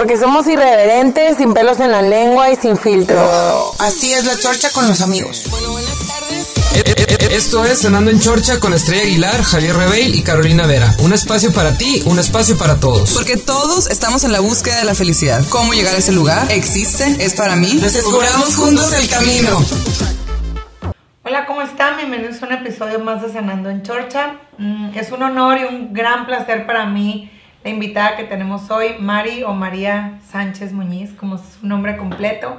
Porque somos irreverentes, sin pelos en la lengua y sin filtro. Así es la chorcha con los amigos. Bueno, buenas tardes. Eh, eh, eh, Esto es Cenando en Chorcha con Estrella Aguilar, Javier Rebeil y Carolina Vera. Un espacio para ti, un espacio para todos. Porque todos estamos en la búsqueda de la felicidad. ¿Cómo llegar a ese lugar? ¿Existe? ¿Es para mí? Descubramos juntos el camino. Hola, ¿cómo están? Bienvenidos a un episodio más de Cenando en Chorcha. Mm, es un honor y un gran placer para mí la invitada que tenemos hoy, Mari o María Sánchez Muñiz, como es su nombre completo.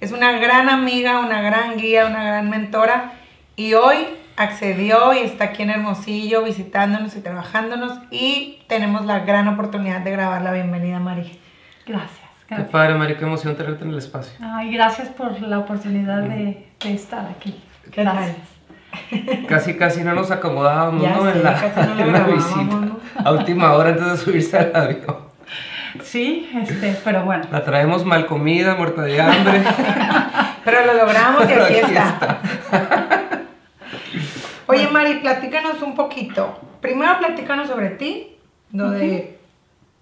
Es una gran amiga, una gran guía, una gran mentora y hoy accedió y está aquí en Hermosillo visitándonos y trabajándonos y tenemos la gran oportunidad de grabar la bienvenida, Mari. Gracias. Qué padre, Mari, qué emoción tenerte en el espacio. Ay, gracias por la oportunidad de, de estar aquí. ¿Qué gracias. Casi, casi no nos acomodábamos, Ya ¿no? sé, en la, casi no lo en la visita. ¿no? A última hora antes de subirse al avión. Sí, este, pero bueno. La traemos mal comida, muerta de hambre. Pero lo logramos y Pero aquí, aquí está. Oye, Mari, platícanos un poquito. Primero platícanos sobre ti, donde,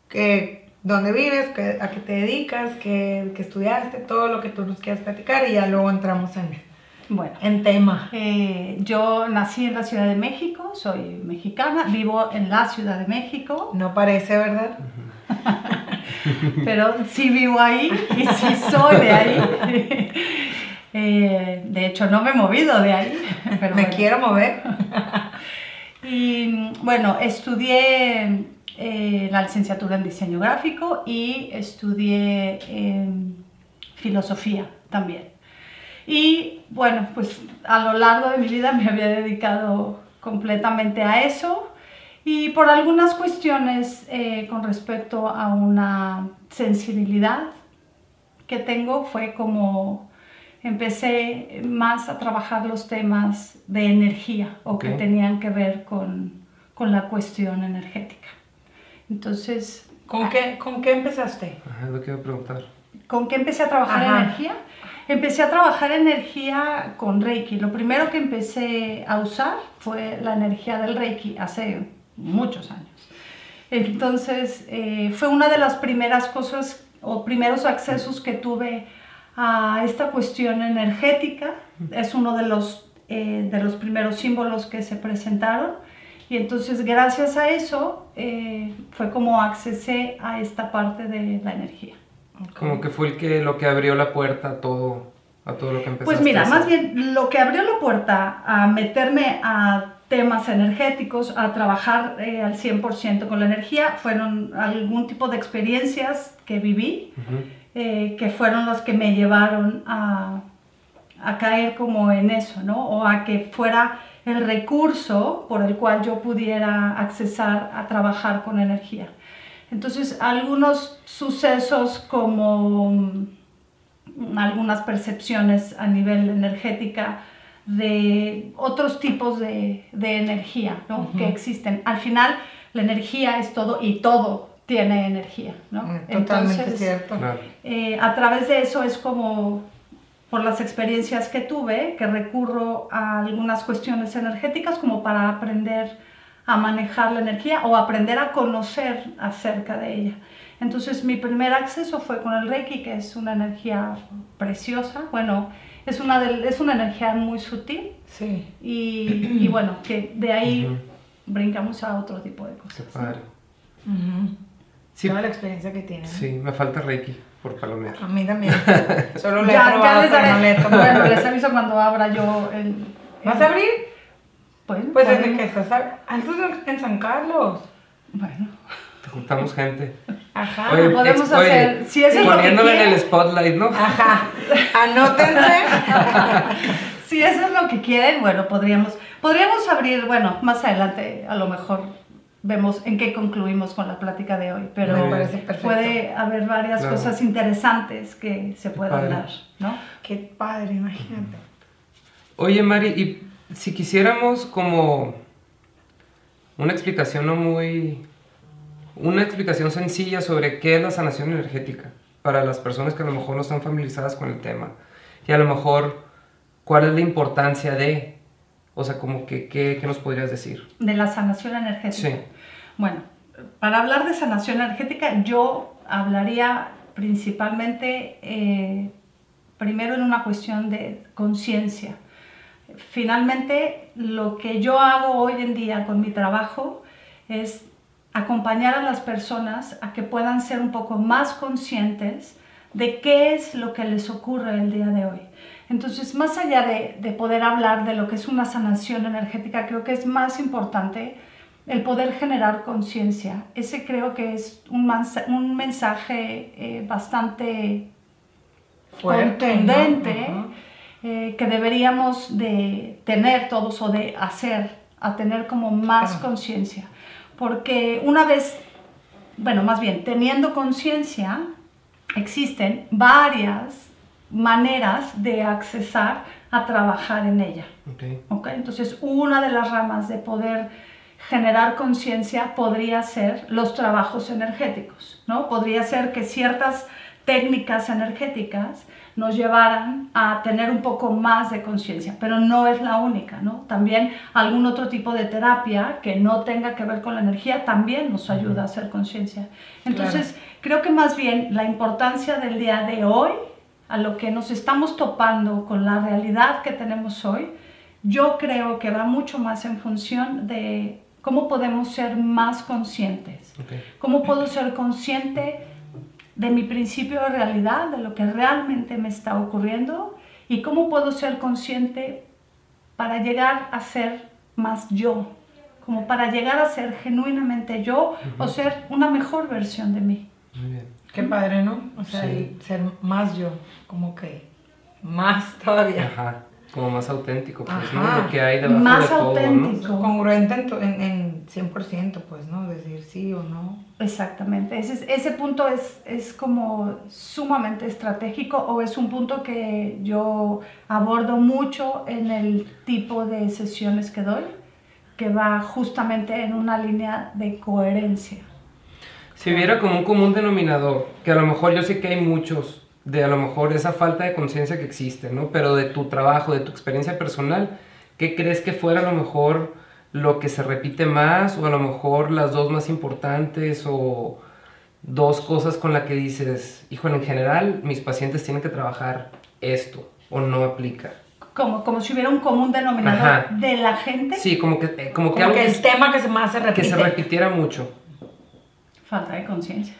que, dónde vives, que- a qué te dedicas, qué, qué estudiaste, todo lo que tú nos quieras platicar y ya luego entramos en, Bueno, en tema. eh, yo nací en la Ciudad de México, soy mexicana, vivo en la Ciudad de México, No parece, ¿verdad? pero sí vivo ahí y sí soy de ahí. Eh, de hecho, no me he movido de ahí. Pero Me bueno. quiero mover. Y bueno, estudié eh, la licenciatura en diseño gráfico y estudié filosofía también. Y bueno, pues a lo largo de mi vida me había dedicado completamente a eso y por algunas cuestiones eh, con respecto a una sensibilidad que tengo fue como empecé más a trabajar los temas de energía o que Ok. tenían que ver con, con la cuestión energética. Entonces, ¿Con qué, ¿Con qué empezaste? Ajá, lo que a preguntar. ¿con qué empecé a trabajar Ajá. energía? Empecé a trabajar energía con Reiki. Lo primero que empecé a usar fue la energía del Reiki hace muchos años. Entonces, eh, fue una de las primeras cosas o primeros accesos que tuve a esta cuestión energética. Es uno de los, eh, de los primeros símbolos que se presentaron. Y entonces, gracias a eso, eh, fue como accesé a esta parte de la energía. Como que fue el que, lo que abrió la puerta a todo, a todo lo que empezaste Pues mira, a hacer. más bien lo que abrió la puerta a meterme a temas energéticos, a trabajar eh, al 100% con la energía, fueron algún tipo de experiencias que viví, eh, que fueron las que me llevaron a, a caer como en eso, ¿no? O a que fuera el recurso por el cual yo pudiera accesar a trabajar con energía. Entonces, algunos sucesos como mm, algunas percepciones a nivel energética de otros tipos de, de energía ¿no? que existen. Al final, la energía es todo y todo tiene energía. ¿no? Mm, Totalmente Entonces, cierto. Eh, a través de eso es como por las experiencias que tuve que recurro a algunas cuestiones energéticas como para aprender a manejar la energía o aprender a conocer acerca de ella. Entonces mi primer acceso fue con el Reiki, que es una energía preciosa, bueno, es una, del- es una energía muy sutil Sí. y, y bueno, que de ahí brincamos a otro tipo de Qué cosas. padre. Ujú. Sí, Toda la experiencia que tienes. sí, me falta Reiki por palomear. A mí también. Solo le he Ya, probado, ya les pero no le he daré, tomado. bueno, les aviso cuando abra yo el... ¿Vas a abrir? Pues, Pues desde que estás a- antes de- en San Carlos. Bueno, Te juntamos gente. Ajá. Oye, podemos ex- hacer- oye, si eso es lo que poniéndole en quieren. el spotlight, ¿no? Ajá. Anótense. si eso es lo que quieren, bueno, podríamos, podríamos abrir, bueno, más adelante a lo mejor vemos en qué concluimos con la plática de hoy, pero Me parece perfecto. puede haber varias Claro. cosas interesantes que se puedan padre. dar, ¿no? Qué padre, imagínate. Oye, Mari, y si quisiéramos como una explicación no muy... Una explicación sencilla sobre qué es la sanación energética para las personas que a lo mejor no están familiarizadas con el tema. Y a lo mejor, ¿cuál es la importancia de? O sea, como que, ¿qué, qué nos podrías decir? De la sanación energética. Sí. Bueno, para hablar de sanación energética, yo hablaría principalmente eh, primero en una cuestión de conciencia. Finalmente, lo que yo hago hoy en día con mi trabajo es acompañar a las personas a que puedan ser un poco más conscientes de qué es lo que les ocurre el día de hoy. Entonces, más allá de, de, poder hablar de lo que es una sanación energética, creo que es más importante el poder generar conciencia. Ese creo que es un, un mensaje eh, bastante Fuerte, contundente eh, que deberíamos de tener todos o de hacer, a tener como más conciencia. Porque una vez, bueno, más bien, teniendo conciencia, existen varias maneras de accesar a trabajar en ella. Okay. okay. Entonces, una de las ramas de poder generar conciencia podría ser los trabajos energéticos, ¿no? Podría ser que ciertas técnicas energéticas nos llevaran a tener un poco más de conciencia, pero no es la única, ¿no? También algún otro tipo de terapia que no tenga que ver con la energía también nos ayuda a hacer conciencia. Entonces, creo que más bien la importancia del día de hoy, a lo que nos estamos topando con la realidad que tenemos hoy, yo creo que va mucho más en función de cómo podemos ser más conscientes. ¿Cómo puedo ser consciente de mi principio de realidad, de lo que realmente me está ocurriendo? ¿Y cómo puedo ser consciente para llegar a ser más yo? Como para llegar a ser genuinamente yo o ser una mejor versión de mí. Muy bien. Qué padre, ¿no? O sea, ser más yo, como que más todavía. Ajá como más auténtico, pues, ¿no? Lo que hay debajo más de todo, auténtico. ¿no? Congruente en, en, 100%, pues, ¿no? Decir sí o no. Exactamente. Ese, ese punto es, es como sumamente estratégico o es un punto que yo abordo mucho en el tipo de sesiones que doy, que va justamente en una línea de coherencia. Si hubiera como un común denominador, que a lo mejor yo sé que hay muchos, de a lo mejor esa falta de conciencia que existe, ¿no? Pero de tu trabajo, de tu experiencia personal, ¿qué crees que fuera a lo mejor lo que se repite más o a lo mejor las dos más importantes o dos cosas con las que dices, híjole, en general mis pacientes tienen que trabajar esto o no aplica? Como, como si hubiera un común denominador de la gente. Sí, como que, eh, como que, algo el tema que más se repite. Que se repitiera mucho. Falta de conciencia.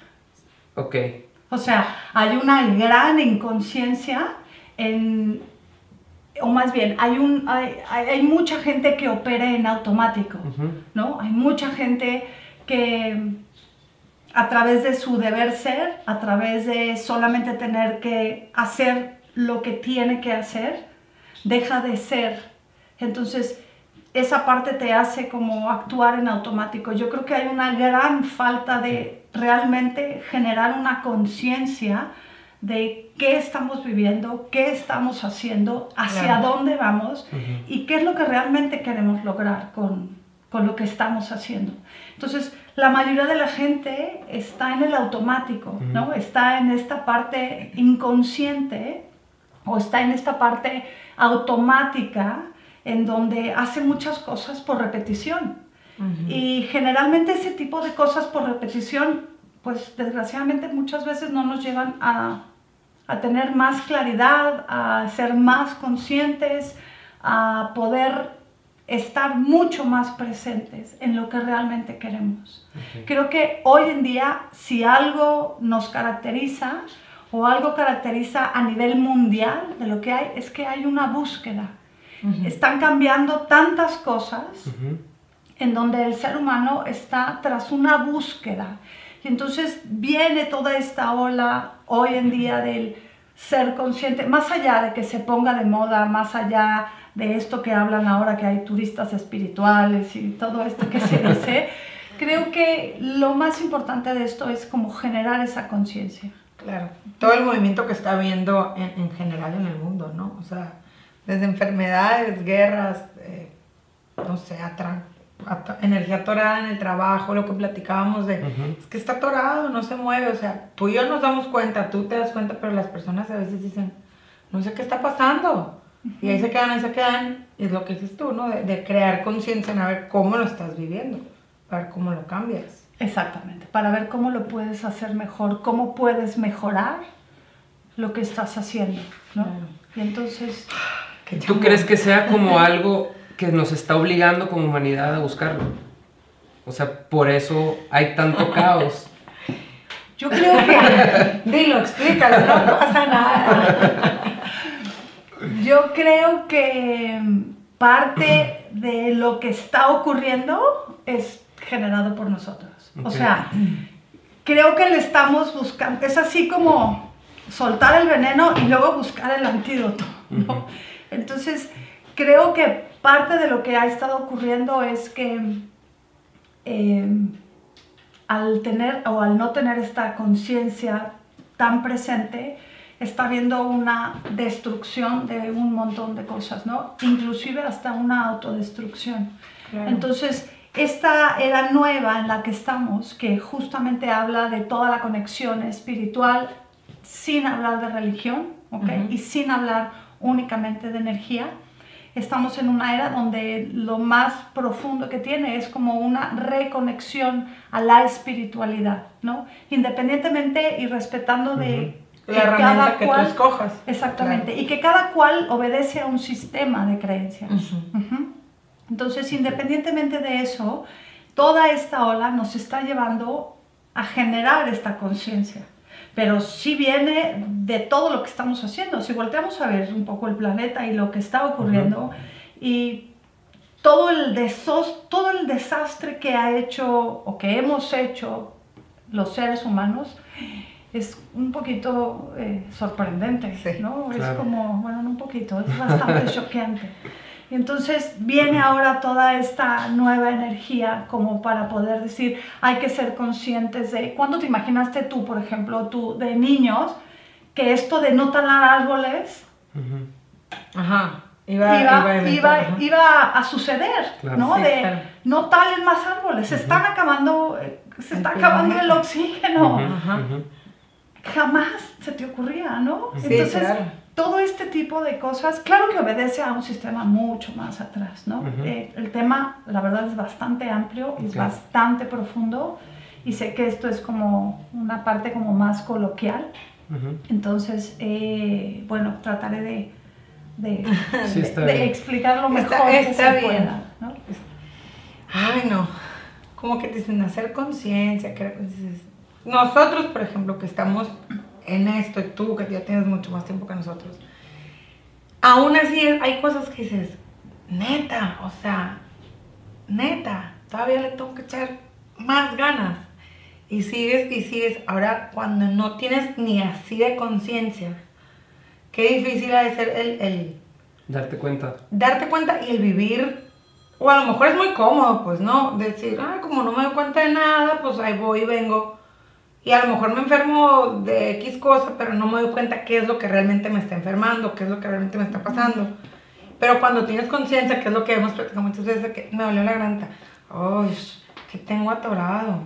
Ok. O sea, hay una gran inconsciencia en, o más bien, hay, un, hay, hay mucha gente que opera en automático, ¿no? Hay mucha gente que a través de su deber ser, a través de solamente tener que hacer lo que tiene que hacer, deja de ser. Entonces, esa parte te hace como actuar en automático. Yo creo que hay una gran falta de realmente generar una conciencia de qué estamos viviendo, qué estamos haciendo, hacia dónde vamos y qué es lo que realmente queremos lograr con, con, lo que estamos haciendo. Entonces, la mayoría de la gente está en el automático, ¿no? Está en esta parte inconsciente o está en esta parte automática en donde hace muchas cosas por repetición. Y generalmente ese tipo de cosas por repetición, pues desgraciadamente muchas veces no nos llevan a, a tener más claridad, a ser más conscientes, a poder estar mucho más presentes en lo que realmente queremos. Creo que hoy en día, si algo nos caracteriza o algo caracteriza a nivel mundial de lo que hay, es que hay una búsqueda están cambiando tantas cosas en donde el ser humano está tras una búsqueda. Y entonces viene toda esta ola hoy en día del ser consciente, más allá de que se ponga de moda, más allá de esto que hablan ahora, que hay turistas espirituales y todo esto que se dice, creo que lo más importante de esto es como generar esa conciencia. Claro, todo el movimiento que está habiendo en, en, general en el mundo, ¿no? O sea, desde enfermedades, guerras, eh, no sé, energía atorada en el trabajo, lo que platicábamos de, es que está atorado, no se mueve, o sea, tú y yo nos damos cuenta, tú te das cuenta, pero las personas a veces dicen, no sé qué está pasando, y ahí se quedan, ahí se quedan, y es lo que dices tú, ¿no? De, crear conciencia en a ver cómo lo estás viviendo, para ver cómo lo cambias. Exactamente, para ver cómo lo puedes hacer mejor, cómo puedes mejorar lo que estás haciendo, ¿no? Y entonces... ¿Tú crees que sea como algo que nos está obligando como humanidad a buscarlo? O sea, por eso hay tanto caos. Yo creo que... Dilo, explícalo, no pasa nada. Yo creo que parte de lo que está ocurriendo es generado por nosotros. O sea, creo que le estamos buscando, es así como soltar el veneno y luego buscar el antídoto, ¿no? Entonces, creo que parte de lo que ha estado ocurriendo es que eh, al tener o al no tener esta conciencia tan presente, está habiendo una destrucción de un montón de cosas, ¿no? Inclusive hasta una autodestrucción. Claro. Entonces, esta era nueva en la que estamos, que justamente habla de toda la conexión espiritual sin hablar de religión, ¿ok? Y sin hablar únicamente de energía. Estamos en una era donde lo más profundo que tiene es como una reconexión a la espiritualidad, ¿no? Independientemente y respetando de La herramienta que tú escojas. Exactamente, y que cada cual obedece a un sistema de creencias. Ujú. Entonces, independientemente de eso, toda esta ola nos está llevando a generar esta conciencia. Pero sí viene de todo lo que estamos haciendo. Si volteamos a ver un poco el planeta y lo que está ocurriendo y todo el, desos- todo el desastre que ha hecho o que hemos hecho los seres humanos es un poquito eh, sorprendente, Sí, ¿no? Es claro. como, bueno, no un poquito, es bastante choqueante. Y entonces viene ahora toda esta nueva energía como para poder decir, hay que ser conscientes de, ¿cuándo te imaginaste tú, por ejemplo, tú de niños, que esto de no talar árboles. Ajá. Iba, iba, a iba, inventar, ajá. iba a suceder, Claro. ¿no? Sí, de claro. no talen más árboles, se están acabando, eh, se El está acabando el oxígeno. Ujú. Jamás se te ocurría, ¿no? Sí, Entonces, claro. todo este tipo de cosas, claro que obedece a un sistema mucho más atrás, ¿no? Eh, el tema, la verdad, es bastante amplio, es Ok. bastante profundo y sé que esto es como una parte como más coloquial, entonces, eh, bueno, trataré de, de, Sí, de- está de mejor Está- que se bien. pueda, ¿no? Ay, no. Como que dicen hacer conciencia, que dices, nosotros, por ejemplo, que estamos en esto, y tú que ya tienes mucho más tiempo que nosotros, aún así hay cosas que dices, neta, o sea, neta, todavía le tengo que echar más ganas. Y sigues y sigues. Ahora, cuando no tienes ni así de conciencia, qué difícil ha de ser el, el Darte cuenta. darte cuenta y el vivir, o a lo mejor es muy cómodo, pues no, decir, ah, como no me doy cuenta de nada, pues ahí voy y vengo. Y a lo mejor me enfermo de X cosa, pero no me doy cuenta qué es lo que realmente me está enfermando, qué es lo que realmente me está pasando. Pero cuando tienes conciencia, que es lo que hemos platicado muchas veces, que me dolió la garganta, ay, que tengo atorado,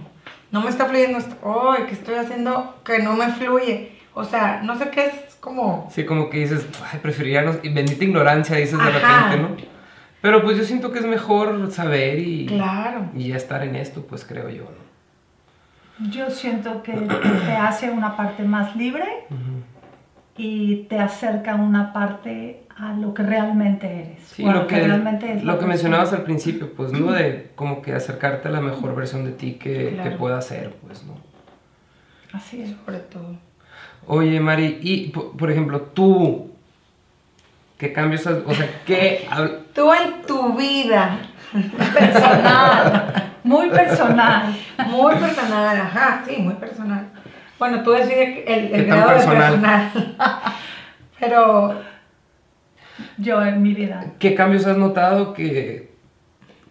no me está fluyendo esto, ay, que estoy haciendo que no me fluye. O sea, no sé qué es como... Sí, como que dices, ay, preferiría no... Y bendita ignorancia, dices de Ajá. repente, ¿no? Pero pues yo siento que es mejor saber y... Claro. Y ya estar en esto, pues creo yo, ¿no? Yo siento que te hace una parte más libre y te acerca una parte a lo que realmente eres. Sí, lo que, realmente es lo que mencionabas al principio, pues, ¿no? De como que acercarte a la mejor versión de ti que, Claro. que pueda ser, pues, ¿no? Así es. Sobre todo. Oye, Mari, y por, por ejemplo, tú, ¿qué cambios has, o sea, qué, Tú en tu vida, Personal, muy personal. muy personal, ajá, sí, muy personal. Bueno, tú decides el, ¿Qué el grado personal? de personal. Pero Yo en mi vida. qué cambios has notado que,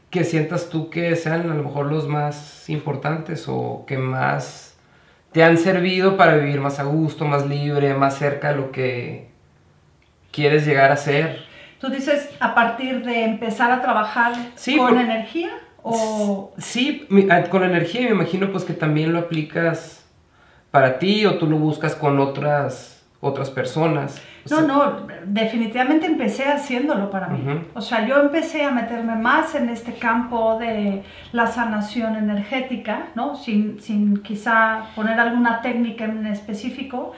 que sientas tú que sean a lo mejor los más importantes o que más te han servido para vivir más a gusto, más libre, más cerca de lo que quieres llegar a ser? ¿Tú dices a partir de empezar a trabajar Sí, con por- energía? O Sí, ah, con energía me imagino pues que también lo aplicas para ti o tú lo buscas con otras otras personas. O No, sea, no, definitivamente empecé haciéndolo para mí. O sea, yo empecé a meterme más en este campo de la sanación energética, ¿no? Sin, sin quizá poner alguna técnica en específico,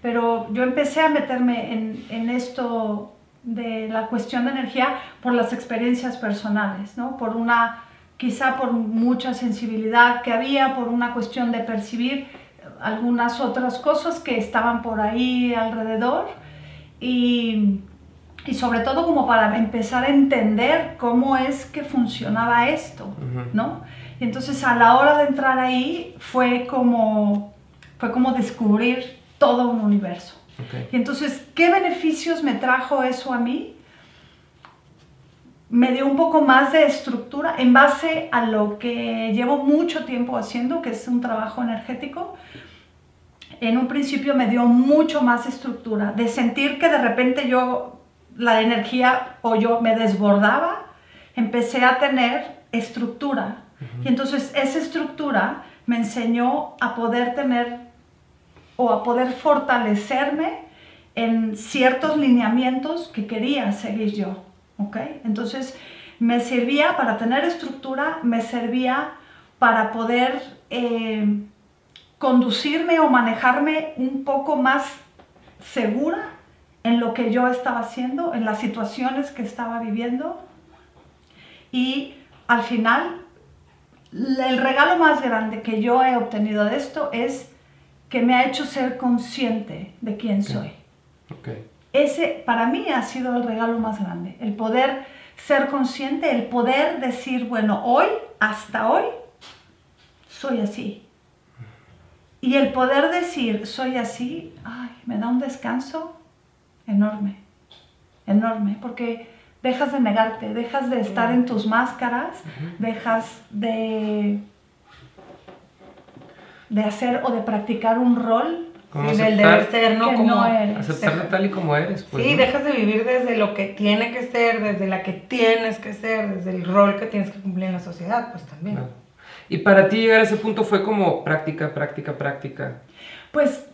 pero yo empecé a meterme en, en esto de la cuestión de energía por las experiencias personales, ¿no? Por una, quizá por mucha sensibilidad que había, por una cuestión de percibir algunas otras cosas que estaban por ahí alrededor y, y sobre todo como para empezar a entender cómo es que funcionaba esto. ¿no? Y entonces a la hora de entrar ahí fue como, fue como descubrir todo un universo. Y entonces, ¿qué beneficios me trajo eso a mí? Me dio un poco más de estructura en base a lo que llevo mucho tiempo haciendo, que es un trabajo energético. En un principio me dio mucho más estructura, de sentir que de repente yo, la energía o yo me desbordaba, empecé a tener estructura. Y entonces esa estructura me enseñó a poder tener o a poder fortalecerme en ciertos lineamientos que quería seguir yo, ¿ok? Entonces me servía para tener estructura, me servía para poder eh, conducirme o manejarme un poco más segura en lo que yo estaba haciendo, en las situaciones que estaba viviendo. Y al final, el regalo más grande que yo he obtenido de esto es que me ha hecho ser consciente de quién soy. ok. Ese para mí ha sido el regalo más grande, el poder ser consciente, el poder decir, bueno, hoy, hasta hoy, soy así. Y el poder decir, soy así, ay, me da un descanso enorme, enorme, porque dejas de negarte, dejas de estar en tus máscaras, dejas de, de hacer o de practicar un rol Como Sin el aceptar, deber ser, ¿no? Como, no aceptarte tal y como eres. Pues, sí, ¿no? dejas de vivir desde lo que tiene que ser, desde la que tienes que ser, desde el rol que tienes que cumplir en la sociedad, pues también. Claro. Y para ti llegar a ese punto fue como práctica, práctica, práctica. Pues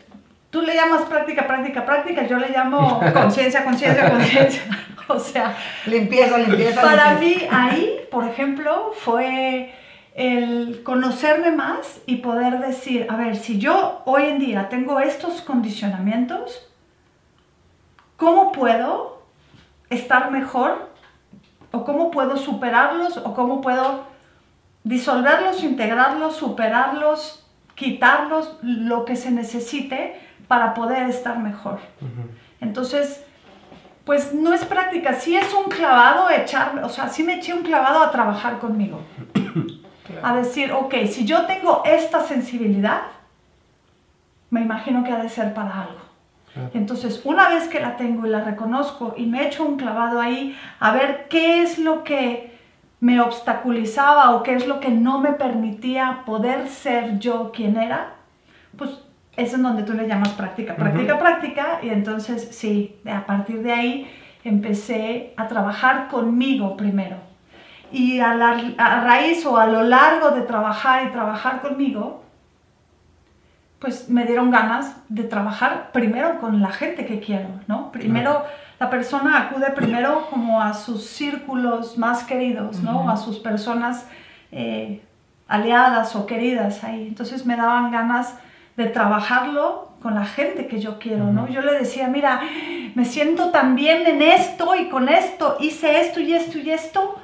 tú le llamas práctica, práctica, práctica, yo le llamo conciencia, conciencia, conciencia. O sea, Limpieza, limpieza. para limpieza. mí ahí, por ejemplo, fue el conocerme más y poder decir, a ver, si yo hoy en día tengo estos condicionamientos, ¿cómo puedo estar mejor? ¿O cómo puedo superarlos? ¿O cómo puedo disolverlos, integrarlos, superarlos, quitarlos, lo que se necesite para poder estar mejor? Entonces, pues no es práctica, sí es un clavado echarme, o sea, sí me eché un clavado a trabajar conmigo. A decir, ok, si yo tengo esta sensibilidad, me imagino que ha de ser para algo. Claro. Entonces, una vez que la tengo y la reconozco y me echo un clavado ahí a ver qué es lo que me obstaculizaba o qué es lo que no me permitía poder ser yo quien era, pues es en donde tú le llamas práctica, práctica, práctica. Y entonces, sí, a partir de ahí empecé a trabajar conmigo primero. Y a, la, a raíz o a lo largo de trabajar y trabajar conmigo, pues me dieron ganas de trabajar primero con la gente que quiero, ¿no? Primero la persona acude primero como a sus círculos más queridos, ¿no? A sus personas eh, aliadas o queridas ahí. Entonces me daban ganas de trabajarlo con la gente que yo quiero, ¿no? Yo le decía, mira, me siento tan bien en esto y con esto, hice esto y esto y esto,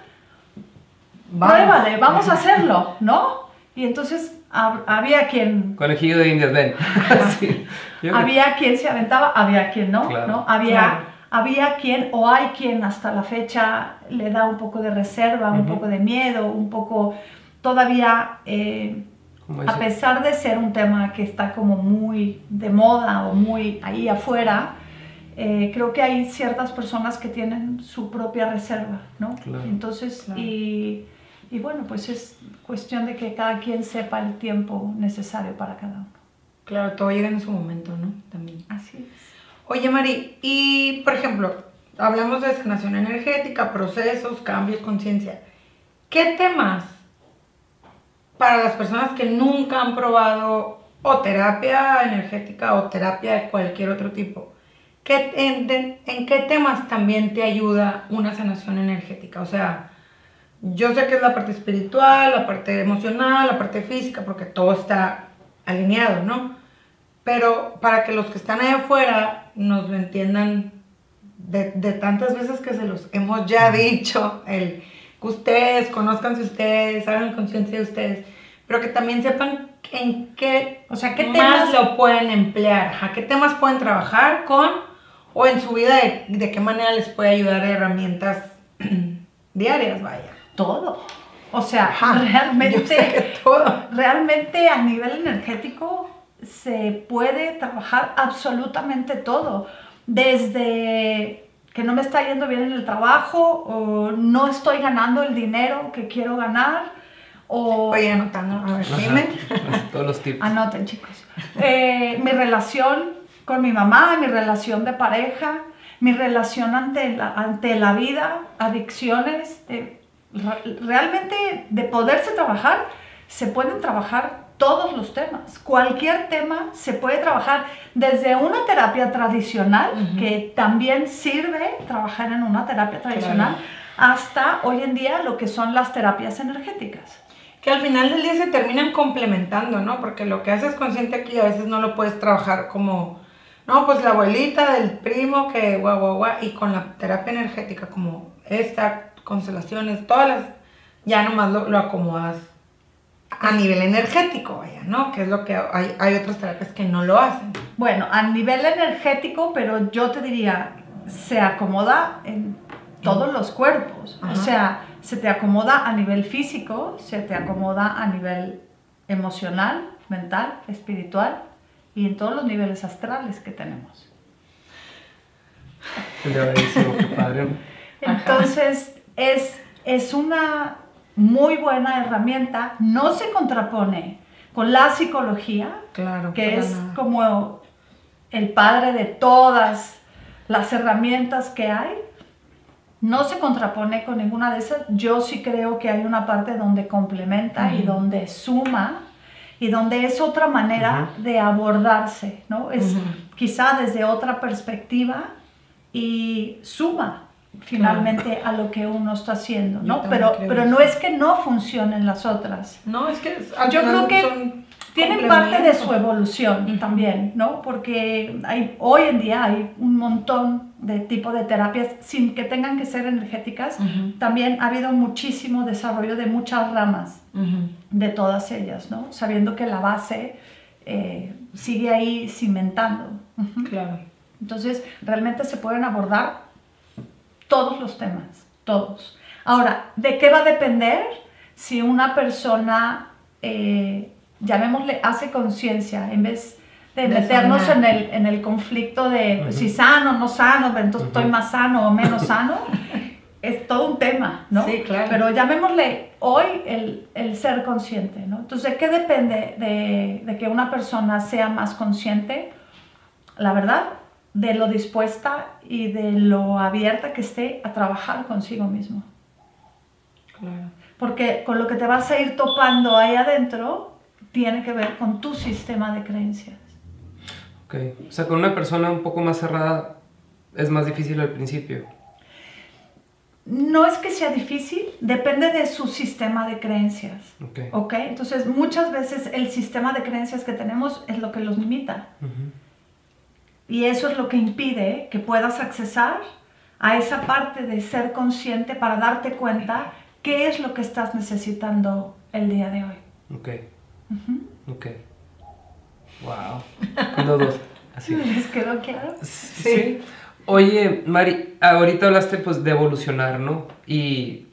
Vamos. pruébale, vamos a hacerlo, ¿no? Y entonces hab- había quien Conejillo de indias, ven. Sí. Había quien se aventaba, había quien no, Claro. ¿no? Había, Claro. había quien, o hay quien hasta la fecha le da un poco de reserva, un poco de miedo, un poco todavía, eh, a pesar de ser un tema que está como muy de moda o muy ahí afuera, eh, creo que hay ciertas personas que tienen su propia reserva, ¿no? Claro. Entonces, Claro. y, y bueno, pues es cuestión de que cada quien sepa el tiempo necesario para cada uno. Claro, todo llega en su momento, ¿no? También. Así es. Oye, Mari, y por ejemplo, hablamos de sanación energética, procesos, cambios, conciencia. ¿Qué temas para las personas que nunca han probado o terapia energética o terapia de cualquier otro tipo, ¿qué, en, en qué temas también te ayuda una sanación energética? O sea, yo sé que es la parte espiritual, la parte emocional, la parte física, porque todo está alineado, ¿no? Pero para que los que están allá afuera nos lo entiendan de, de tantas veces que se los hemos ya dicho, el que ustedes conozcanse ustedes, hagan conciencia de ustedes, pero que también sepan en qué, O sea, ¿qué temas lo pueden emplear, ajá, qué temas pueden trabajar con o en su vida de, de qué manera les puede ayudar herramientas diarias, vaya. Todo? O sea, Ajá, realmente, todo. realmente a nivel energético se puede trabajar absolutamente todo. Desde que no me está yendo bien en el trabajo o no estoy ganando el dinero que quiero ganar o Oye, anotando, a ver, Ajá, dime. Todos los tips. Anoten, chicos. Eh, mi relación con mi mamá, mi relación de pareja, mi relación ante la, ante la vida, adicciones. eh, realmente, de poderse trabajar, se pueden trabajar todos los temas. Cualquier tema se puede trabajar desde una terapia tradicional, que también sirve trabajar en una terapia tradicional, hasta hoy en día lo que son las terapias energéticas. Que al final del día se terminan complementando, ¿no? Porque lo que haces consciente aquí a veces no lo puedes trabajar como, no, pues la abuelita del primo que guau, guau, guau, y con la terapia energética como esta, constelaciones, todas las, ya nomás lo, lo acomodas a nivel energético, vaya, ¿no? Que es lo que hay, hay otras terapias que no lo hacen. Bueno, a nivel energético, pero yo te diría, se acomoda en todos los cuerpos. Ajá. O sea, se te acomoda a nivel físico, se te acomoda a nivel emocional, mental, espiritual y en todos los niveles astrales que tenemos. Entonces, es, es una muy buena herramienta, no se contrapone con la psicología, Claro. que es nada. como el padre de todas las herramientas que hay, no se contrapone con ninguna de esas. Yo sí creo que hay una parte donde complementa y donde suma y donde es otra manera de abordarse, ¿no? Es quizá desde otra perspectiva y suma finalmente a lo que uno está haciendo, ¿no? Pero, pero eso. no es que no funcionen las otras. No, es que al Yo final creo que son tienen parte de su evolución también, ¿no? Porque hay, hoy en día hay un montón de tipos de terapias sin que tengan que ser energéticas. Ujú. También ha habido muchísimo desarrollo de muchas ramas Ujú. de todas ellas, ¿no? Sabiendo que la base eh, sigue ahí cimentando. Ujú. Claro. Entonces, realmente se pueden abordar todos los temas, todos. Ahora, ¿de qué va a depender si una persona, eh, llamémosle, hace conciencia en vez de, De meternos en el, en el conflicto de pues, si sano o no sano, pero entonces estoy más sano o menos sano? es todo un tema, ¿no? Sí, claro. Pero llamémosle hoy el, el ser consciente, ¿no? Entonces, ¿de qué depende de, de que una persona sea más consciente? La verdad, de lo dispuesta y de lo abierta que esté a trabajar consigo mismo. Claro. Porque con lo que te vas a ir topando ahí adentro tiene que ver con tu sistema de creencias. Ok. O sea, con una persona un poco más cerrada es más difícil al principio. No es que sea difícil, depende de su sistema de creencias. Ok. ¿Ok? Entonces, muchas veces el sistema de creencias que tenemos es lo que los limita. Ujú. Y eso es lo que impide que puedas accesar a esa parte de ser consciente para darte cuenta qué es lo que estás necesitando el día de hoy. Ok. Ok. Wow. Los dos. Así. ¿Les quedó claro? Sí. Oye, Mari, ahorita hablaste pues de evolucionar, ¿no? Y,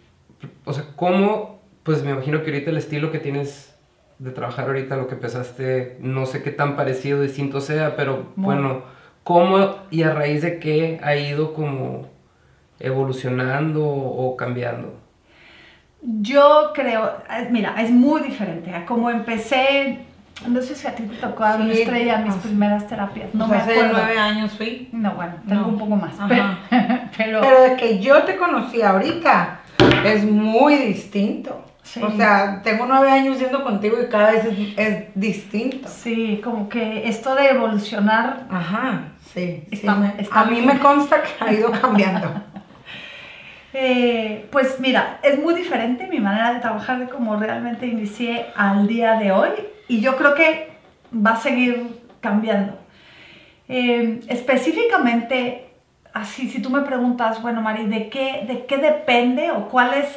o sea, ¿cómo? Pues me imagino que ahorita el estilo que tienes de trabajar ahorita, lo que empezaste, no sé qué tan parecido, distinto sea, pero Muy. bueno, ¿cómo y a raíz de qué ha ido como evolucionando o cambiando? Yo creo, eh, mira, es muy diferente a como empecé, no sé si a ti te tocó a Sí. estrella mis Ah. primeras terapias, no Pues me hace acuerdo. nueve años fui. No, bueno, tengo No. un poco más, Ajá. pero, Pero de que yo te conocí ahorita es muy distinto. Sí. O sea, tengo nueve años yendo contigo y cada vez es, es distinto. Sí, como que esto de evolucionar Ajá, sí. Está- a mí bien. me consta que ha ido cambiando. Eh, pues mira, es muy diferente mi manera de trabajar de cómo realmente inicié al día de hoy y yo creo que va a seguir cambiando. Eh, específicamente, así, si tú me preguntas, bueno, Mari, ¿de qué, de qué depende o cuál es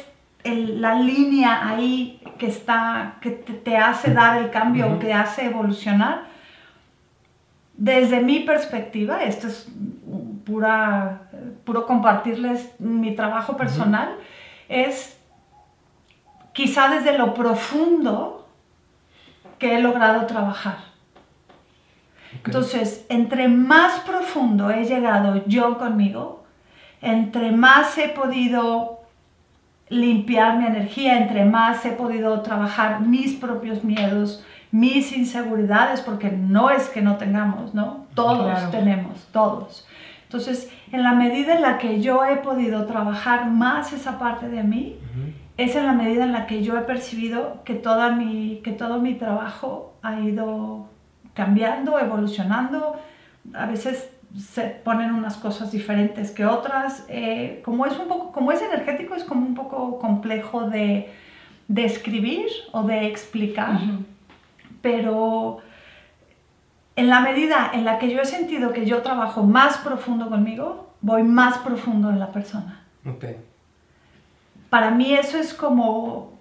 el- la línea ahí que, está, que te, te hace dar el cambio o que hace evolucionar? Desde mi perspectiva, esto es pura, puro compartirles mi trabajo personal, es quizá desde lo profundo que he logrado trabajar. Entonces, entre más profundo he llegado yo conmigo, entre más he podido limpiar mi energía, entre más he podido trabajar mis propios miedos, mis inseguridades, porque no es que no tengamos, ¿no? Todos Claro. tenemos, todos. Entonces, en la medida en la que yo he podido trabajar más esa parte de mí, es en la medida en la que yo he percibido que, toda mi, que todo mi trabajo ha ido cambiando, evolucionando. A veces se ponen unas cosas diferentes que otras. Eh, como, es un poco, como es energético, es como un poco complejo de, de escribir o de explicar. Pero en la medida en la que yo he sentido que yo trabajo más profundo conmigo, voy más profundo en la persona Ok. para mí eso es como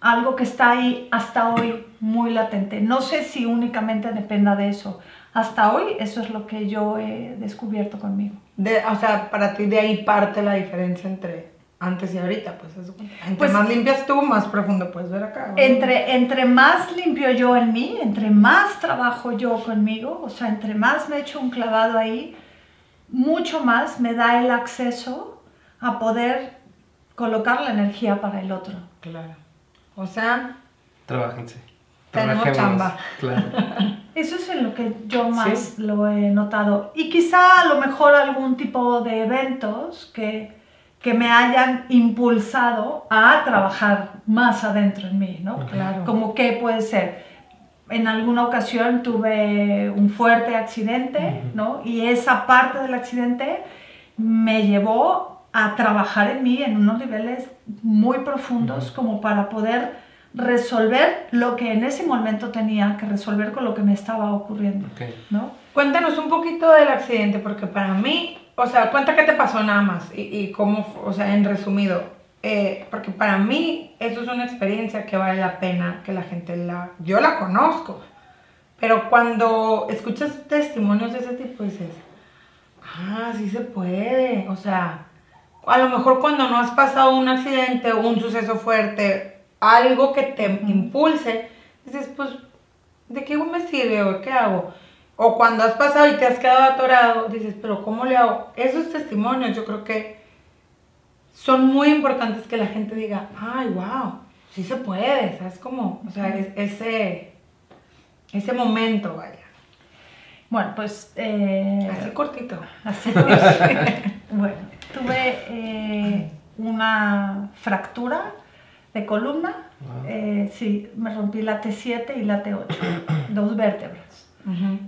algo que está ahí hasta hoy muy latente. No sé si únicamente dependa de eso. Hasta hoy eso es lo que yo he descubierto conmigo. De, o sea, para ti de ahí parte la diferencia entre antes y ahorita, pues eso. Entre Pues- más limpias tú, más profundo puedes ver acá. Entre, entre más limpio yo en mí, entre más trabajo yo conmigo, o sea, entre más me echo un clavado ahí, mucho más me da el acceso a poder colocar la energía para el otro. Claro. O sea, Trabájense. Tenemos chamba. Claro. Eso es en lo que yo más Sí. lo he notado. Y quizá a lo mejor algún tipo de eventos que, que me hayan impulsado a trabajar más adentro en mí, ¿no? Claro. Como que puede ser, en alguna ocasión tuve un fuerte accidente, ¿no? Y esa parte del accidente me llevó a trabajar en mí en unos niveles muy profundos como para poder resolver lo que en ese momento tenía que resolver con lo que me estaba ocurriendo. ¿no? cuéntanos un poquito del accidente, porque para mí, o sea, cuenta qué te pasó nada más y, y cómo, o sea, en resumido. Eh, porque para mí eso es una experiencia que vale la pena que la gente la... Yo la conozco, pero cuando escuchas testimonios de ese tipo dices, ah, sí se puede, o sea, a lo mejor cuando no has pasado un accidente o un suceso fuerte, algo que te impulse, dices, pues, ¿de qué me sirve o qué hago? O cuando has pasado y te has quedado atorado, dices, pero ¿cómo le hago? Esos testimonios yo creo que son muy importantes que la gente diga, ay, wow, sí se puede, ¿sabes cómo? O sea, es- ese, ese momento, vaya. Bueno, pues... eh, Así cortito. Así pues. bueno, tuve eh, una fractura de columna. Eh, sí, me rompí la T7 y la T8, dos vértebras,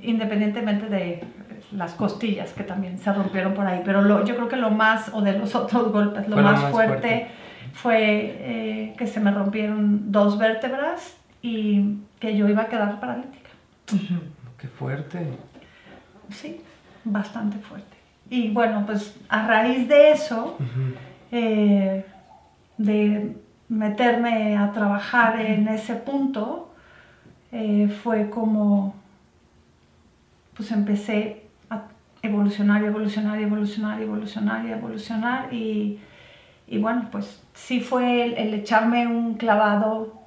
independientemente de las costillas que también se rompieron por ahí. Pero lo- yo creo que lo más, o de los otros golpes, lo más, más fuerte, fuerte. fue eh, que se me rompieron dos vértebras y que yo iba a quedar paralítica. Qué fuerte. Sí, bastante fuerte. Y bueno, pues a raíz de eso, eh, de meterme a trabajar en ese punto, eh, fue como, pues empecé a evolucionar, y evolucionar, y evolucionar, y evolucionar, y evolucionar. Y, y bueno, pues sí fue el, el echarme un clavado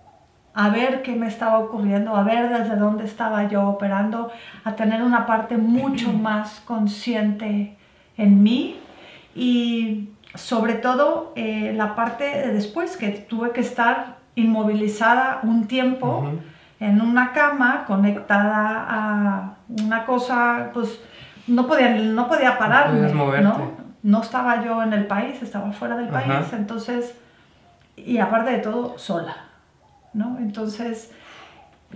a ver qué me estaba ocurriendo, a ver desde dónde estaba yo operando, a tener una parte mucho más consciente en mí y sobre todo eh, la parte de después que tuve que estar inmovilizada un tiempo en una cama conectada a una cosa, pues no podía, no podía pararme. ¿no? No estaba yo en el país, estaba fuera del país, entonces, y aparte de todo, sola. ¿no? Entonces,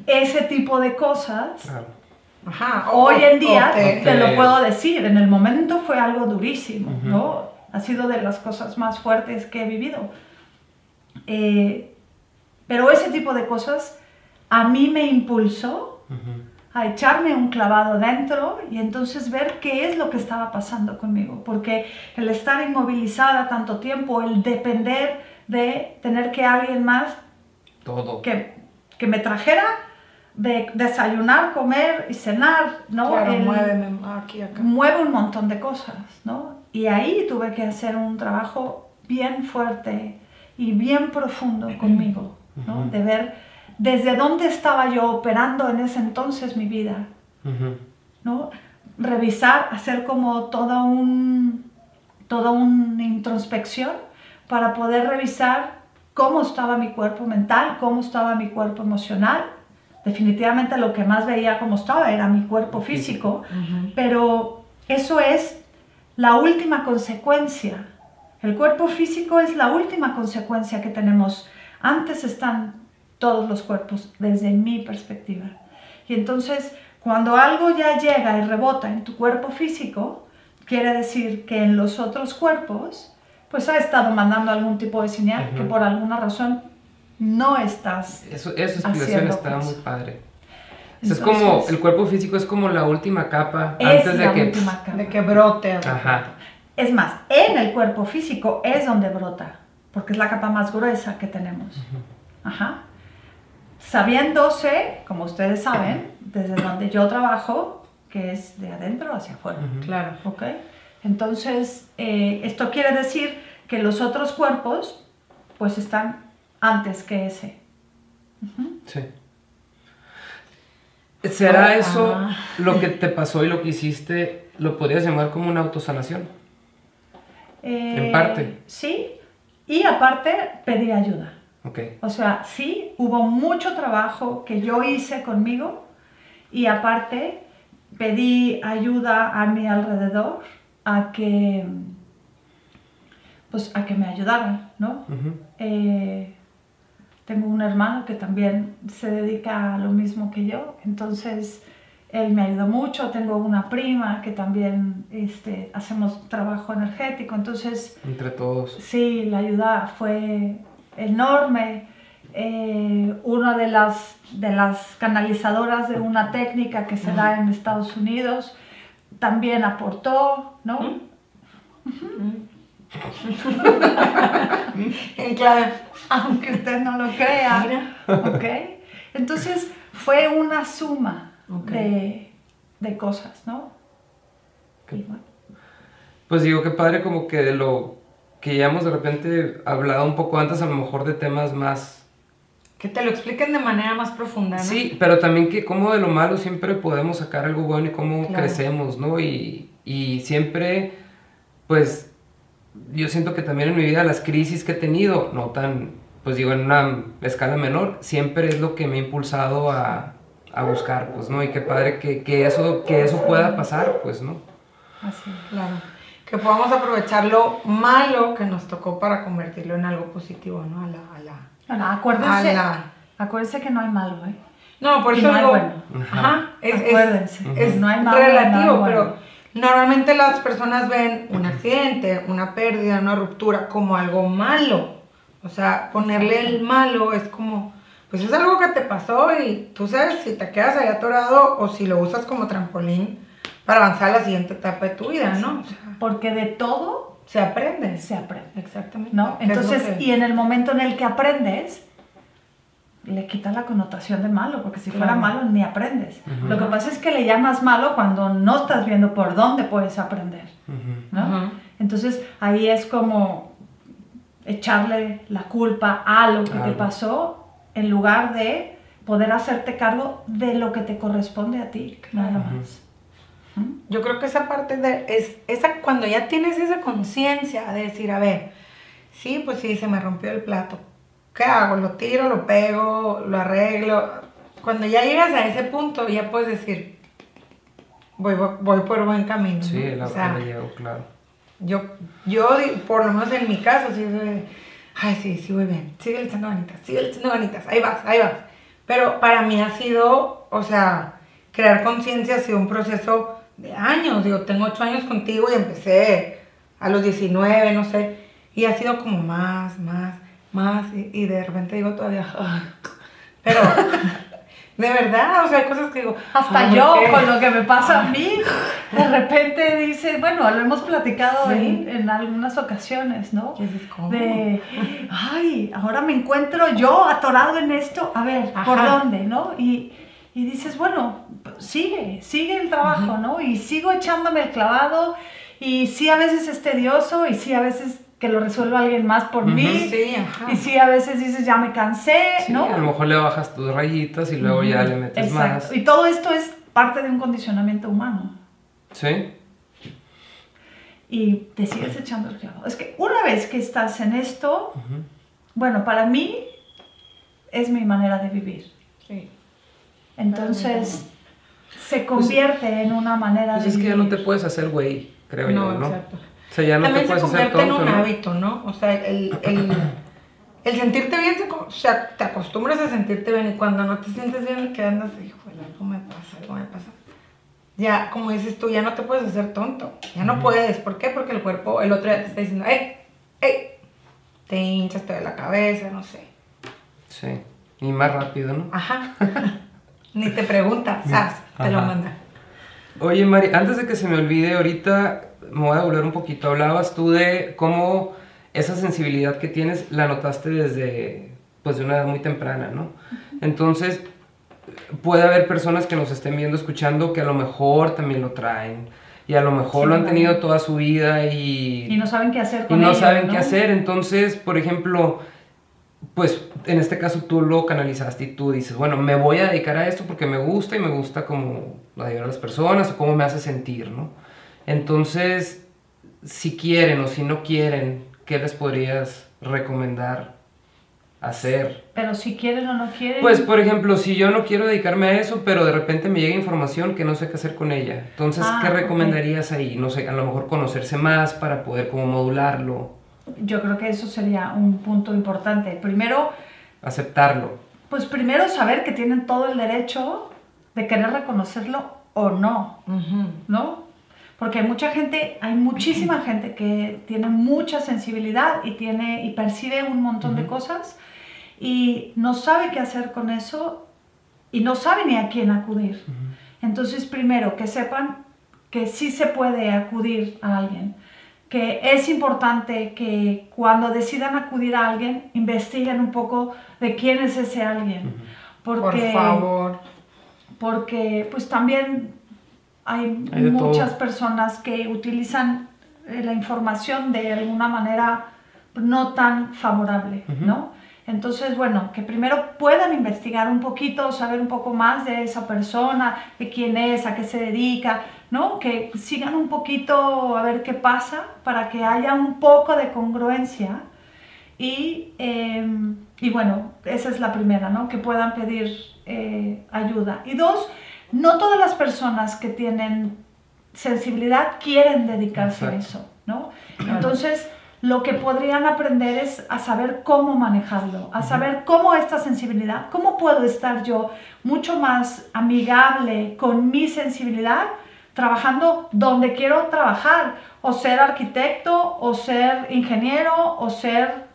ese tipo de cosas. Ajá. hoy en día te- lo puedo decir, en el momento fue algo durísimo, ¿no? Ha sido de las cosas más fuertes que he vivido. Eh, pero ese tipo de cosas a mí me impulsó a echarme un clavado dentro y entonces ver qué es lo que estaba pasando conmigo. Porque el estar inmovilizada tanto tiempo, el depender de tener que alguien más Todo. que, que me trajera de desayunar, comer y cenar, ¿no? Claro, El- aquí, acá. mueve un montón de cosas, ¿no? Y ahí tuve que hacer un trabajo bien fuerte y bien profundo conmigo, ¿no? De ver desde dónde estaba yo operando en ese entonces mi vida. ¿no? Revisar, hacer como toda, un, toda una introspección para poder revisar cómo estaba mi cuerpo mental, cómo estaba mi cuerpo emocional. Definitivamente lo que más veía cómo estaba era mi cuerpo físico, pero eso es la última consecuencia. El cuerpo físico es la última consecuencia que tenemos. Antes están todos los cuerpos, desde mi perspectiva. Y entonces, cuando algo ya llega y rebota en tu cuerpo físico, quiere decir que en los otros cuerpos, pues ha estado mandando algún tipo de señal que por alguna razón no estás. Eso, esa explicación está cosas. muy padre. Es como, el cuerpo físico es como la última capa Es antes de la que... última capa. De que brote. Ajá. Es más, en el cuerpo físico es donde brota, porque es la capa más gruesa que tenemos. Ajá. Sabiéndose, como ustedes saben, desde donde yo trabajo, que es de adentro hacia afuera. Claro. ¿Ok? Entonces, eh, esto quiere decir que los otros cuerpos, pues están antes que ese. Sí. ¿Será eso lo que te pasó y lo que hiciste, lo podrías llamar como una autosanación? Eh, En parte. Sí, y aparte pedí ayuda. Ok. O sea, sí, hubo mucho trabajo que yo hice conmigo y aparte pedí ayuda a mi alrededor a que, pues, a que me ayudaran, ¿no? Eh, tengo un hermano que también se dedica a lo mismo que yo, entonces él me ayudó mucho. Tengo una prima que también este, hacemos trabajo energético, entonces Entre todos. Sí, la ayuda fue enorme. Eh, una de las, de las canalizadoras de una técnica que se da en Estados Unidos también aportó, ¿no? En clave. Aunque usted no lo crea. ¿ok? Entonces fue una suma Ok. de, de cosas, ¿no? Y bueno, Pues digo, qué padre como que de lo que ya hemos de repente hablado un poco antes, a lo mejor de temas más... Que te lo expliquen de manera más profunda, ¿no? Sí, pero también que como de lo malo siempre podemos sacar algo bueno y cómo Claro. crecemos, ¿no? Y, y siempre, pues, yo siento que también en mi vida las crisis que he tenido, no tan, pues digo, en una escala menor, siempre es lo que me ha impulsado a, a buscar, pues, ¿no? Y qué padre que, que, eso, que eso pueda pasar, pues, ¿no? así. Claro. Que podamos aprovechar lo malo que nos tocó para convertirlo en algo positivo, ¿no? A la, a la... Bueno, acuérdense, A la- acuérdense que no hay malo, ¿eh? No, por Y eso no digo, bueno. Ajá. Es, es- Acuérdense, es no hay malo, no hay relativo, bueno. pero normalmente las personas ven un accidente, una pérdida, una ruptura como algo malo. O sea, ponerle el malo es como, pues es algo que te pasó y tú sabes si te quedas ahí atorado o si lo usas como trampolín para avanzar a la siguiente etapa de tu vida, ¿no? O sea, Porque de todo se aprende. se aprende. Exactamente. ¿no? ¿Qué es lo Entonces, que- y en el momento en el que aprendes, le quitas la connotación de malo, porque si fuera Claro. malo ni aprendes. Lo que pasa es que le llamas malo cuando no estás viendo por dónde puedes aprender. ¿no? Entonces, ahí es como echarle la culpa a lo que te pasó en lugar de poder hacerte cargo de lo que te corresponde a ti, nada más. Yo creo que esa parte de, es, esa, cuando ya tienes esa conciencia de decir, a ver, sí, pues sí, se me rompió el plato. ¿Qué hago? ¿Lo tiro, lo pego, lo arreglo? Cuando ya llegas a ese punto, ya puedes decir, voy, voy por buen camino. Sí, ¿no? la O sea, la llevo, claro. yo, yo, por lo menos en mi caso, sí, ay, sí, sí voy bien, sigue echando ganitas, sigue echando ganitas, ahí vas, ahí vas. Pero para mí ha sido, o sea, crear conciencia ha sido un proceso de años. Digo, tengo ocho años contigo y empecé a los 19, no sé. Y ha sido como más, más, más. Y, y de repente digo todavía, pero de verdad, o sea, hay cosas que digo, Hasta "Ay, yo, ¿por qué?". con lo que me pasa a mí, de repente dice, bueno, lo hemos platicado Sí. en, en algunas ocasiones, ¿no? ¿cómo? De, ay, ahora me encuentro yo atorado en esto, a ver, ¿por dónde, no? Y, y dices, bueno, sigue, sigue el trabajo, ¿no? Y sigo echándome el clavado, y sí a veces es tedioso, y sí a veces que lo resuelva alguien más por mí, Sí, ajá. y sí a veces dices, ya me cansé, Sí, ¿no? a lo mejor le bajas tus rayitas y luego ya le metes Exacto. más. Y todo esto es parte de un condicionamiento humano. Sí, Y te sigues echando el clavo. Es que una vez que estás en esto, bueno, para mí es mi manera de vivir. Sí. Entonces se convierte en una manera pues de es que ya no te puedes hacer güey, creo No, yo, ¿no? exacto. O sea, ya no También te se convierte en un ¿no? hábito, ¿no? O sea, el, el, el sentirte bien, se o sea, te acostumbras a sentirte bien y cuando no te sientes bien, que andas, híjole, algo me pasa, algo me pasa. Ya, como dices tú, ya no te puedes hacer tonto, ya no puedes. ¿Por qué? Porque el cuerpo el otro día te está diciendo, ¡ey! ¡ey! Te hinchas, te duele la cabeza, no sé. Sí, y más rápido, ¿no? Ajá. Ni te pregunta, ¿sabes? Te lo manda. Oye, Mari, antes de que se me olvide, ahorita me voy a volver un poquito. Hablabas tú de cómo esa sensibilidad que tienes la notaste desde, pues, de una edad muy temprana, ¿no? Entonces, puede haber personas que nos estén viendo, escuchando, que a lo mejor también lo traen. Y a lo mejor Sí, lo han tenido toda su vida y... Y no saben qué hacer y con no ello, saben ¿no? qué hacer. Entonces, por ejemplo, pues en este caso tú lo canalizaste y tú dices, bueno, me voy a dedicar a esto porque me gusta y me gusta como ayudar a las personas o cómo me hace sentir, ¿no? Entonces, si quieren o si no quieren, ¿qué les podrías recomendar hacer? Pero si quieren o no quieren. Pues, por ejemplo, si yo no quiero dedicarme a eso, pero de repente me llega información que no sé qué hacer con ella. Entonces, Ah, ¿qué ok. recomendarías ahí? No sé, a lo mejor conocerse más para poder como modularlo, Yo creo que eso sería un punto importante. Primero, aceptarlo. pues primero saber que tienen todo el derecho de querer reconocerlo o no. ¿no? Porque hay mucha gente, hay muchísima gente que tiene mucha sensibilidad y, tiene, y percibe un montón de cosas y no sabe qué hacer con eso y no sabe ni a quién acudir. Entonces, primero, que sepan que sí se puede acudir a alguien, que es importante que cuando decidan acudir a alguien, investiguen un poco de quién es ese alguien. Porque, Por favor. porque pues también hay, Hay de todo. muchas personas que utilizan eh, la información de alguna manera no tan favorable, ¿no? Entonces, bueno, que primero puedan investigar un poquito, saber un poco más de esa persona, de quién es, a qué se dedica, ¿no? Que sigan un poquito a ver qué pasa para que haya un poco de congruencia y, eh, y bueno, esa es la primera, ¿no? Que puedan pedir eh, ayuda. Y dos, no todas las personas que tienen sensibilidad quieren dedicarse a eso, ¿no? Entonces, lo que podrían aprender es a saber cómo manejarlo, a saber cómo esta sensibilidad, cómo puedo estar yo mucho más amigable con mi sensibilidad trabajando donde quiero trabajar, o ser arquitecto, o ser ingeniero, o ser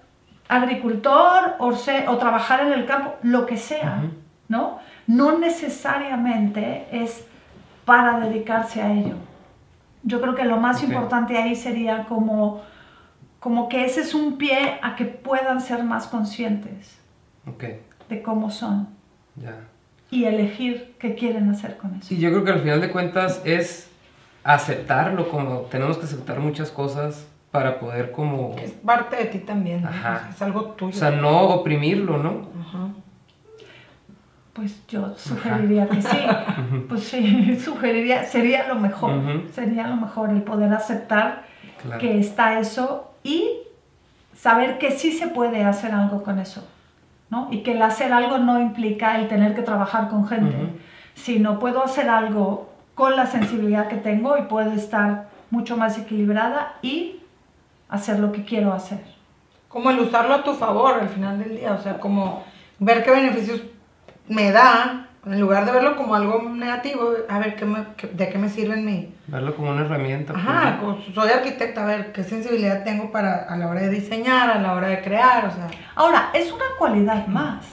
agricultor, o, ser- o trabajar en el campo, lo que sea, ¿no? No necesariamente es para dedicarse a ello. Yo creo que lo más importante ahí sería como, como que ese es un pie a que puedan ser más conscientes Ok, de cómo son ya. y elegir qué quieren hacer con eso. Sí, yo creo que al final de cuentas es aceptarlo, como tenemos que aceptar muchas cosas para poder como... Es parte de ti también. ¿no? Ajá. O sea, es algo tuyo. O sea, no oprimirlo, ¿no? Ajá. Pues yo sugeriría que sí. Pues sí, sugeriría, sería lo mejor. Sería lo mejor el poder aceptar Claro. que está eso y saber que sí se puede hacer algo con eso. ¿no? Y que el hacer algo no implica el tener que trabajar con gente, Ujú. sino puedo hacer algo con la sensibilidad que tengo y puedo estar mucho más equilibrada y hacer lo que quiero hacer. como el usarlo a tu favor al final del día, o sea, como ver qué beneficios me da, en lugar de verlo como algo negativo, a ver qué me, qué- de qué me sirve en mí. Verlo como una herramienta. pues, Ajá, soy arquitecta, a ver qué sensibilidad tengo para a la hora de diseñar, a la hora de crear, o sea, Ahora, es una cualidad más.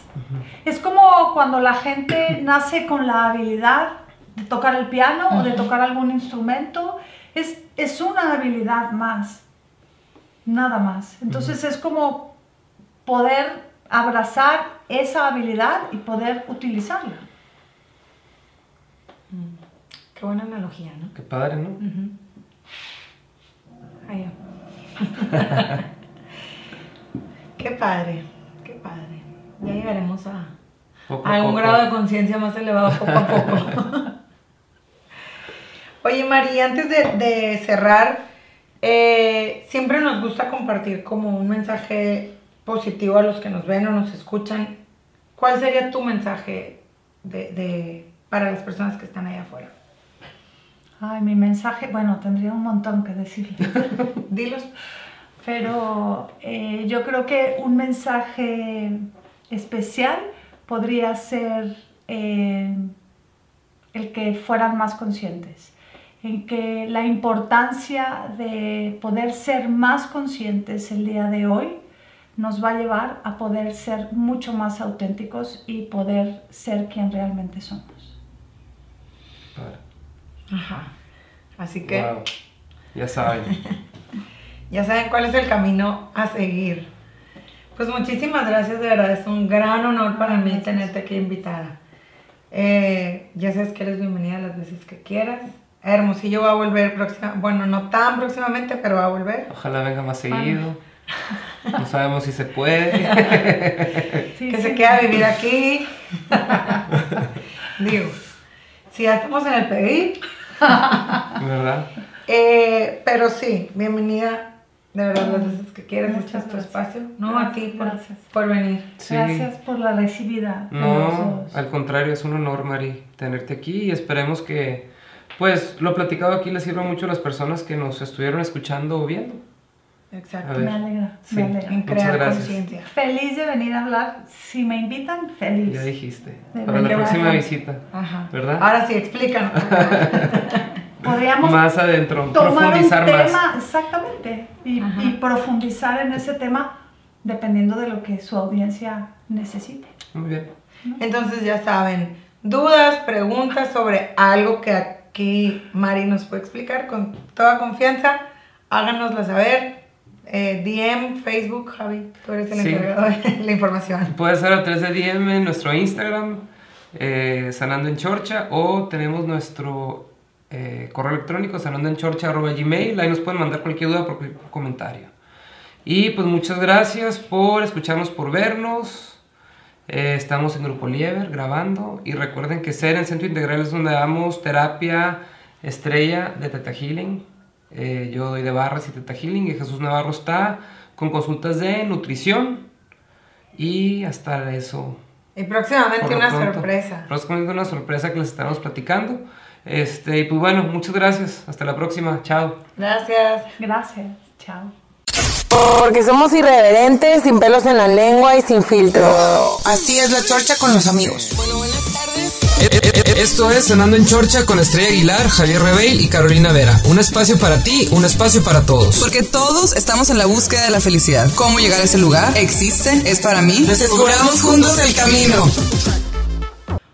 Es como cuando la gente nace con la habilidad de tocar el piano o de tocar algún instrumento. Es, es una habilidad más. Nada más. Entonces es como poder abrazar esa habilidad y poder utilizarla. qué buena analogía, ¿no? Qué padre, ¿no? Ay, qué padre, qué padre. Ya llegaremos a, Poco a a algún poco. grado de conciencia más elevado poco a poco. Oye, María, antes de, de cerrar, eh, siempre nos gusta compartir como un mensaje positivo a los que nos ven o nos escuchan. ¿Cuál sería tu mensaje de, de- para las personas que están allá afuera? Ay, mi mensaje, bueno, tendría un montón que decirle. Dilos. Pero eh, yo creo que un mensaje especial podría ser eh, el que fueran más conscientes, en que la importancia de poder ser más conscientes el día de hoy nos va a llevar a poder ser mucho más auténticos y poder ser quien realmente somos. Ajá. Así que Wow. Ya saben. ya saben cuál es el camino a seguir. Pues muchísimas gracias, de verdad, es un gran honor para mí tenerte aquí invitada. Eh, ya sabes que eres bienvenida las veces que quieras. Hermosillo va a volver próxima, bueno, no tan próximamente, pero va a volver. Ojalá venga más seguido. No sabemos si se puede. Sí, que sí. se quede a vivir aquí. Digo, si ya estamos en el pedir, ¿Verdad? Eh, pero sí, bienvenida de verdad las veces que quieras. Muchas Este es tu gracias. espacio. No, a ti por, Gracias. por venir. Sí. Gracias por la recibida. No, al contrario, es un honor, Mari, tenerte aquí y esperemos que, pues, lo platicado aquí les sirva mucho a las personas que nos estuvieron escuchando o viendo. Exacto. Me alegra, Sí. me alegra. En Muchas crear gracias. conciencia. Feliz de venir a hablar. Si me invitan, feliz. Ya dijiste. De Para la próxima visita. Ajá. ¿Verdad? Ahora sí, explícanos. Podríamos Más adentro, tomar un profundizar tema, más. exactamente, y, profundizar en ese tema dependiendo de lo que su audiencia necesite. Muy bien. Entonces ya saben, dudas, preguntas sobre algo que aquí Mari nos puede explicar con toda confianza, háganosla saber. Eh, DM, Facebook, Javi, tú eres el Sí. encargado de la información. Puede ser a través de DM en nuestro Instagram, eh, Sanando en Chorcha, o tenemos nuestro eh, correo electrónico, sanandoenchorcha.gmail. Ahí nos pueden mandar cualquier duda, cualquier comentario. Y pues muchas gracias por escucharnos, por vernos. Eh, estamos en Grupo Lieber grabando. Y recuerden que Ser en Centro Integral es donde damos terapia estrella de Teta Healing. Eh, yo doy de barras y Teta Healing. Y Jesús Navarro está con consultas de nutrición. Y hasta eso. Y próximamente una pronto. sorpresa. Próximamente una sorpresa que les estaremos platicando. Este, y pues bueno, muchas gracias. Hasta la próxima. Chao. Gracias. Gracias, chao. Porque somos irreverentes, sin pelos en la lengua y sin filtro. Así es la chorcha con los amigos. Esto es Cenando en Chorcha con Estrella Aguilar, Javier Rebeil y Carolina Vera. Un espacio para ti, un espacio para todos. Porque todos estamos en la búsqueda de la felicidad. ¿Cómo llegar a ese lugar? ¿Existe? ¿Es para mí? Descubramos juntos el camino.